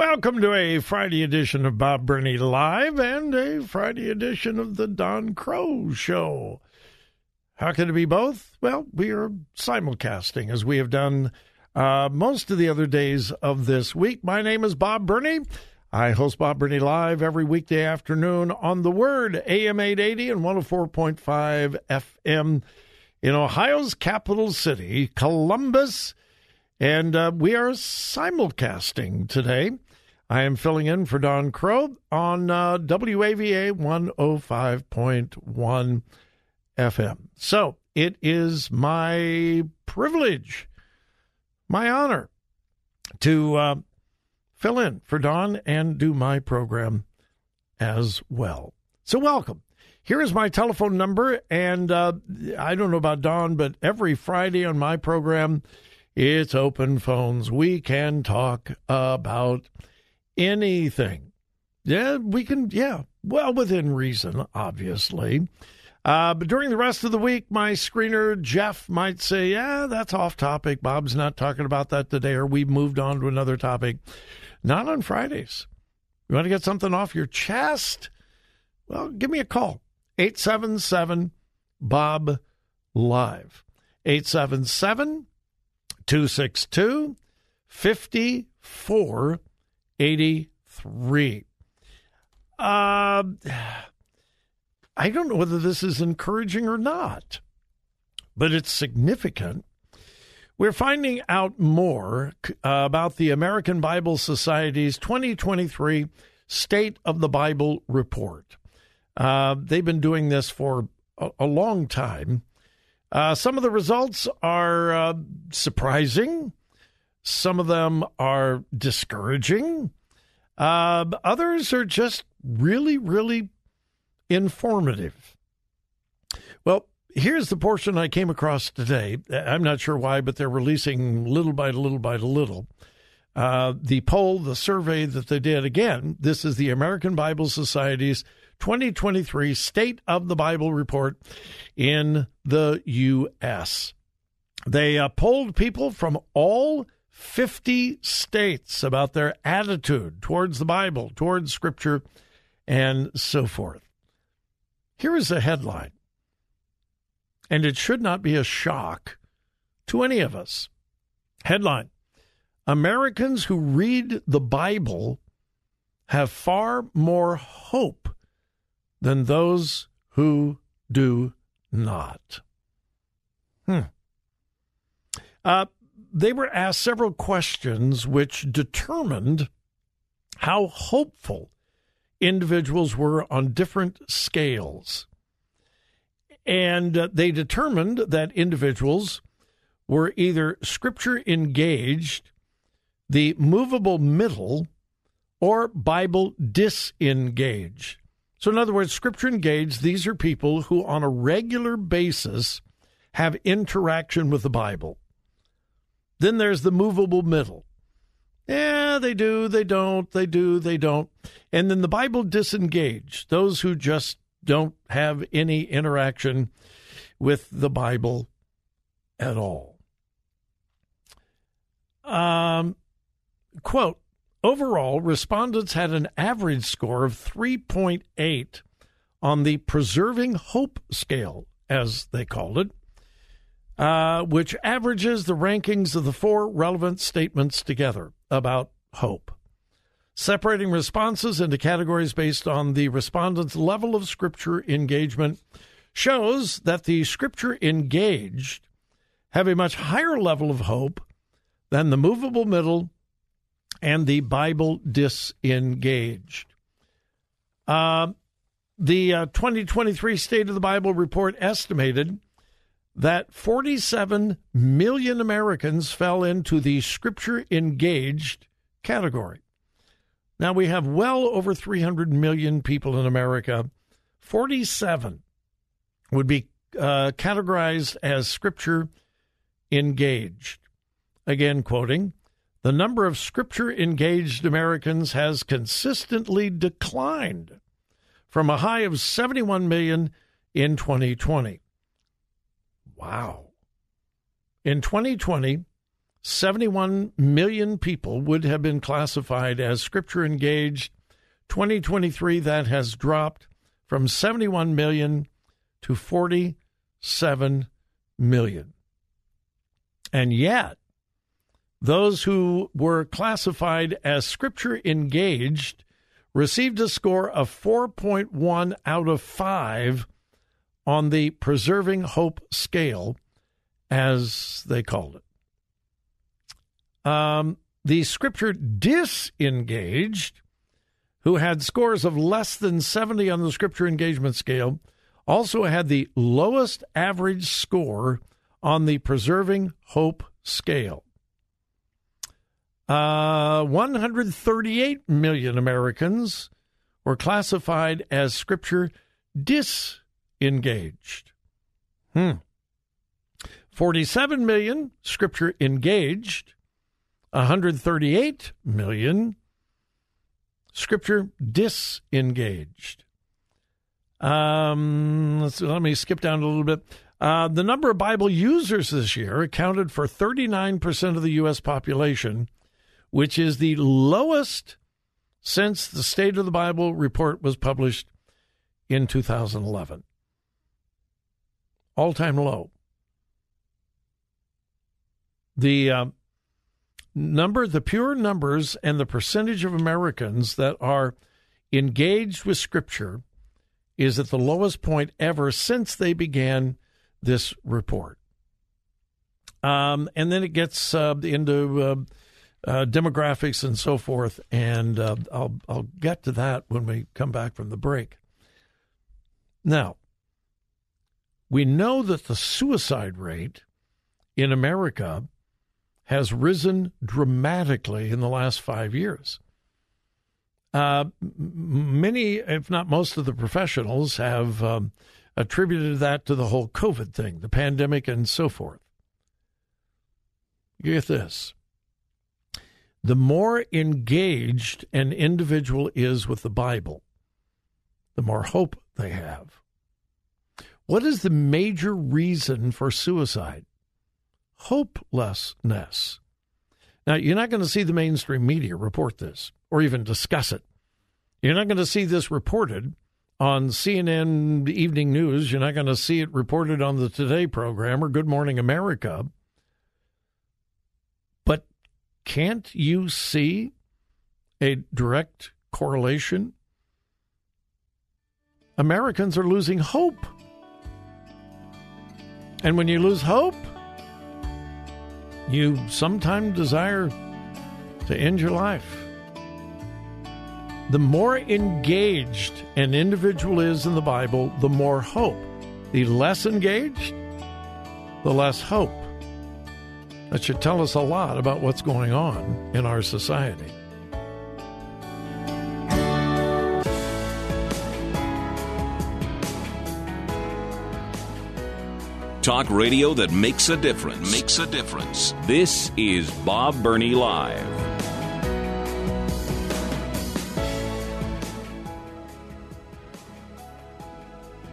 Welcome to a Friday edition of Bob Burney Live and a Friday edition of the Don Crow Show. How can it be both? Well, we are simulcasting as we have done uh, most of the other days of this week. My name is Bob Burney. I host Bob Burney Live every weekday afternoon on The Word, AM 880 and 104.5 FM in Ohio's capital city, Columbus. And uh, we are simulcasting today. I am filling in for Don Crow on uh, WAVA 105.1 FM. So it is my privilege, my honor, to uh, fill in for Don and do my program as well. So welcome. Here is my telephone number, and uh, I don't know about Don, but every Friday on my program, it's open phones. We can talk about anything. Yeah, we can, yeah, well, within reason, obviously. Uh, but during the rest of the week, my screener, Jeff, might say, yeah, that's off topic. Bob's not talking about that today, or we've moved on to another topic. Not on Fridays. You want to get something off your chest? Well, give me a call. 877 Bob Live. 877 262 5483. Uh, I don't know whether this is encouraging or not, but it's significant. We're finding out more uh, about the American Bible Society's 2023 State of the Bible report. Uh, they've been doing this for a, a long time. Uh, some of the results are uh, surprising. Some of them are discouraging. Uh, others are just really, really informative. Well, here's the portion I came across today. I'm not sure why, but they're releasing little by little by little. Uh, the poll, the survey that they did, again, this is the American Bible Society's 2023 State of the Bible report in the U.S. They uh, polled people from all 50 states about their attitude towards the Bible, towards Scripture, and so forth. Here is a headline, and it should not be a shock to any of us. Headline Americans who read the Bible have far more hope than those who do not. Hmm. Uh, they were asked several questions which determined how hopeful individuals were on different scales. And uh, they determined that individuals were either scripture engaged, the movable middle, or Bible disengaged. So, in other words, scripture engaged, these are people who on a regular basis have interaction with the Bible. Then there's the movable middle. Yeah, they do, they don't, they do, they don't. And then the Bible disengaged, those who just don't have any interaction with the Bible at all. Um, quote Overall, respondents had an average score of 3.8 on the Preserving Hope scale, as they called it, uh, which averages the rankings of the four relevant statements together about hope. Separating responses into categories based on the respondent's level of scripture engagement shows that the scripture engaged have a much higher level of hope than the movable middle and the Bible disengaged. Uh, the uh, 2023 State of the Bible report estimated that 47 million Americans fell into the scripture engaged category. Now we have well over 300 million people in America. 47 would be uh, categorized as scripture engaged. Again, quoting, the number of scripture engaged Americans has consistently declined from a high of 71 million in 2020. Wow. In 2020, 71 million people would have been classified as scripture engaged. 2023, that has dropped from 71 million to 47 million. And yet, those who were classified as scripture engaged received a score of 4.1 out of 5 on the Preserving Hope scale, as they called it. Um, the scripture disengaged, who had scores of less than 70 on the scripture engagement scale, also had the lowest average score on the Preserving Hope scale. Uh, 138 million Americans were classified as scripture disengaged. Hmm. 47 million scripture engaged, 138 million scripture disengaged. Um, let's, let me skip down a little bit. Uh, the number of Bible users this year accounted for 39% of the U.S. population which is the lowest since the State of the Bible report was published in 2011. All time low. The uh, number, the pure numbers, and the percentage of Americans that are engaged with Scripture is at the lowest point ever since they began this report. Um, and then it gets uh, into uh, uh, demographics and so forth, and uh, I'll I'll get to that when we come back from the break. Now, we know that the suicide rate in America has risen dramatically in the last five years. Uh, many, if not most, of the professionals have um, attributed that to the whole COVID thing, the pandemic, and so forth. Get this the more engaged an individual is with the Bible, the more hope they have. What is the major reason for suicide? Hopelessness. Now, you're not going to see the mainstream media report this or even discuss it. You're not going to see this reported on CNN Evening News. You're not going to see it reported on the Today program or Good Morning America. But can't you see a direct correlation? Americans are losing hope. And when you lose hope, you sometimes desire to end your life. the more engaged an individual is in the Bible, the more hope. The less engaged, the less hope. That should tell us a lot about what's going on in our society. Talk radio that makes a difference. Makes a difference. This is Bob Burney Live.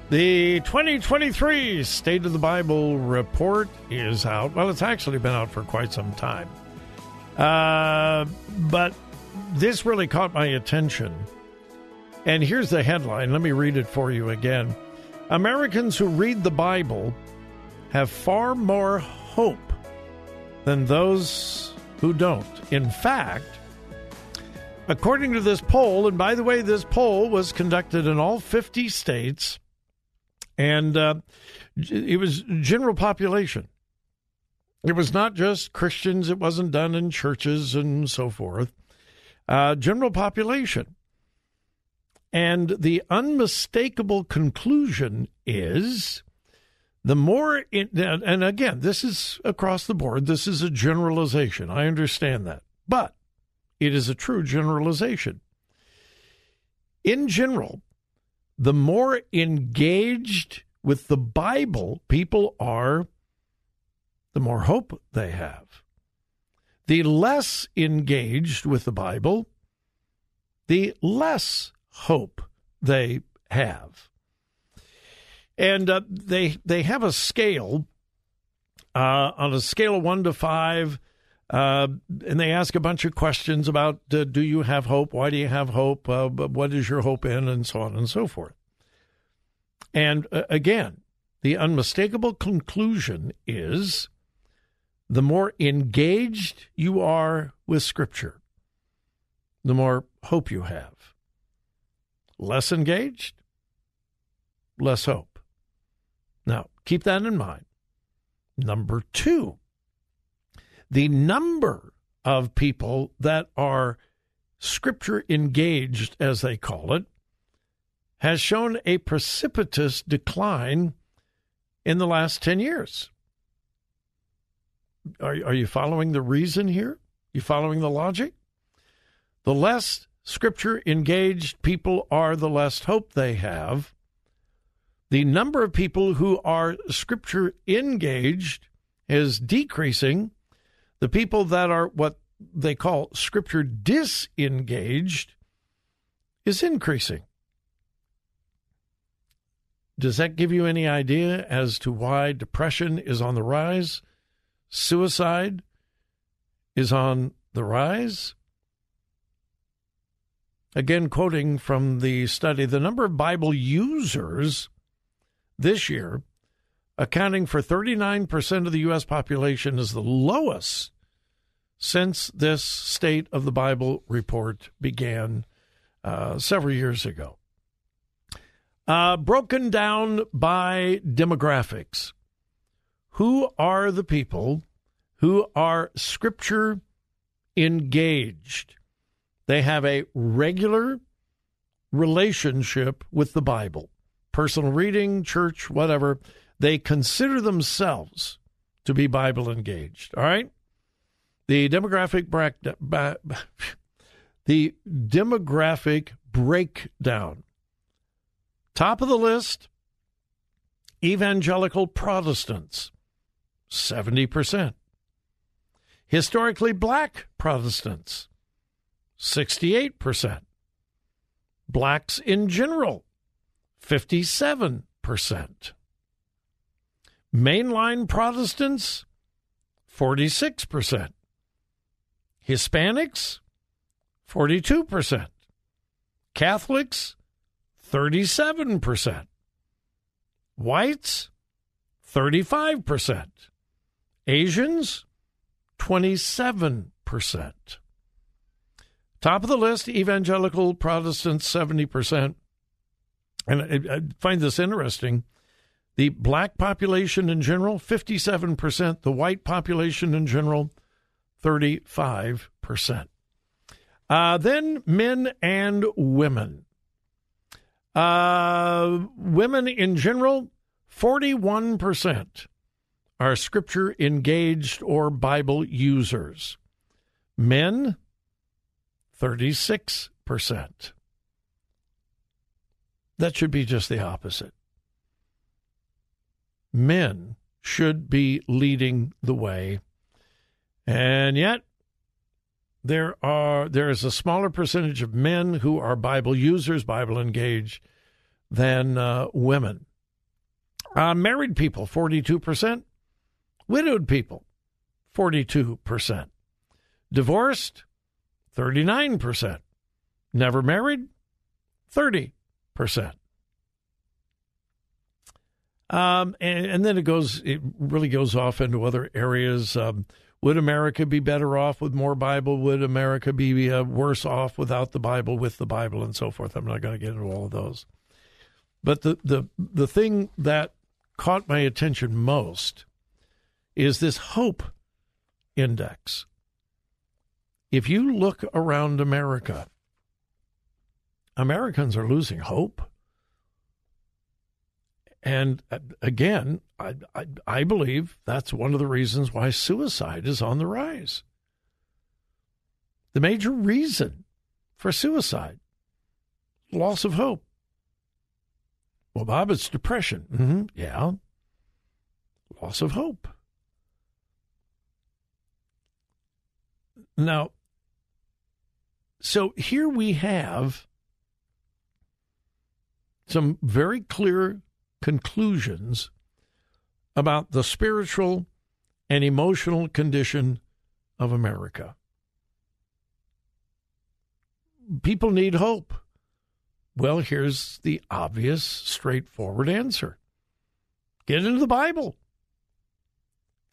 The 2023 State of the Bible report is out. Well, it's actually been out for quite some time. Uh, but this really caught my attention. And here's the headline. Let me read it for you again. Americans who read the Bible have far more hope than those who don't. In fact, according to this poll, and by the way, this poll was conducted in all 50 states and uh, it was general population. It was not just Christians. It wasn't done in churches and so forth. Uh, general population. And the unmistakable conclusion is the more, it, and again, this is across the board, this is a generalization. I understand that. But it is a true generalization. In general, the more engaged with the Bible people are, the more hope they have. The less engaged with the Bible, the less hope they have. And uh, they they have a scale uh, on a scale of one to five, uh, and they ask a bunch of questions about uh, do you have hope? Why do you have hope? Uh, what is your hope in? And so on and so forth. And uh, again, the unmistakable conclusion is the more engaged you are with Scripture, the more hope you have. Less engaged, less hope. Now, keep that in mind. Number two, the number of people that are scripture engaged, as they call it, has shown a precipitous decline in the last 10 years. Are, are you following the reason here? You following the logic? The less scripture engaged people are, the less hope they have. The number of people who are scripture engaged is decreasing. The people that are what they call scripture disengaged is increasing. Does that give you any idea as to why depression is on the rise? Suicide is on the rise? Again, quoting from the study, the number of Bible users this year, accounting for 39% of the U.S. population, is the lowest since this State of the Bible report began uh, several years ago. Uh, broken down by demographics. Who are the people who are scripture engaged? They have a regular relationship with the Bible, personal reading, church, whatever. They consider themselves to be Bible engaged. All right? The demographic breakdown. The demographic breakdown Top of the list evangelical Protestants, 70%. Historically black Protestants, 68%. Blacks in general, 57%. Mainline Protestants, 46%. Hispanics, 42%. Catholics, 37%. Whites, 35%. Asians, 27%. Top of the list, evangelical Protestants, 70%. And I, I find this interesting. The black population in general, 57%. The white population in general, 35%. Uh, then men and women. Uh, women in general, 41% are scripture engaged or Bible users. Men, 36%. That should be just the opposite. Men should be leading the way. And yet, there are there is a smaller percentage of men who are Bible users, Bible engaged, than uh, women. Uh, married people, forty-two percent. Widowed people, forty-two percent. Divorced, thirty-nine percent. Never married, thirty percent. Um, and, and, then it goes, it really goes off into other areas. Um, would America be better off with more Bible? Would America be uh, worse off without the Bible, with the Bible, and so forth? I'm not going to get into all of those. But the, the, the thing that caught my attention most is this hope index. If you look around America, Americans are losing hope. And uh, again, I, I, I, believe that's one of the reasons why suicide is on the rise. The major reason for suicide loss of hope. Well, Bob, it's depression. Mm-hmm. Yeah. Loss of hope. Now, so here we have some very clear conclusions about the spiritual and emotional condition of America. People need hope. Well, here's the obvious, straightforward answer get into the Bible.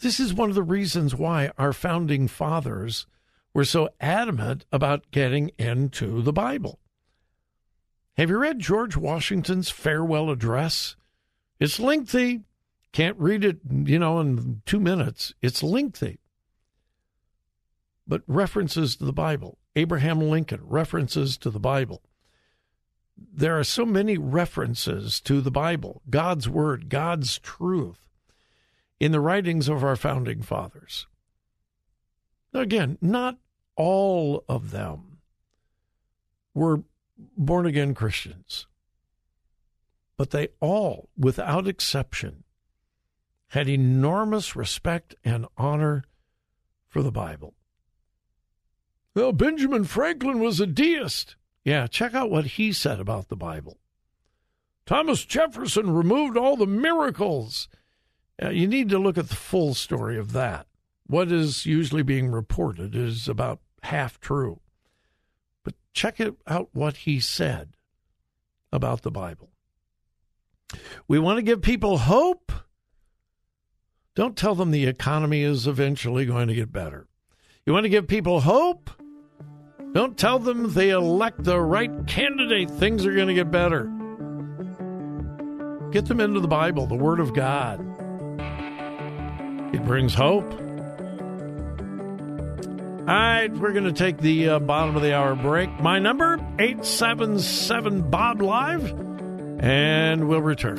This is one of the reasons why our founding fathers were so adamant about getting into the Bible. Have you read George Washington's farewell address? It's lengthy. Can't read it, you know, in two minutes. It's lengthy. But references to the Bible. Abraham Lincoln, references to the Bible. There are so many references to the Bible, God's Word, God's truth, in the writings of our founding fathers. Again, not all of them were born again Christians. But they all, without exception, had enormous respect and honor for the Bible. Well, Benjamin Franklin was a deist. Yeah, check out what he said about the Bible. Thomas Jefferson removed all the miracles. You need to look at the full story of that. What is usually being reported is about half true. Check it out what he said about the Bible. We want to give people hope. Don't tell them the economy is eventually going to get better. You want to give people hope? Don't tell them they elect the right candidate, things are going to get better. Get them into the Bible, the Word of God. It brings hope. All right, we're going to take the uh, bottom of the hour break. My number, 877 Bob Live, and we'll return.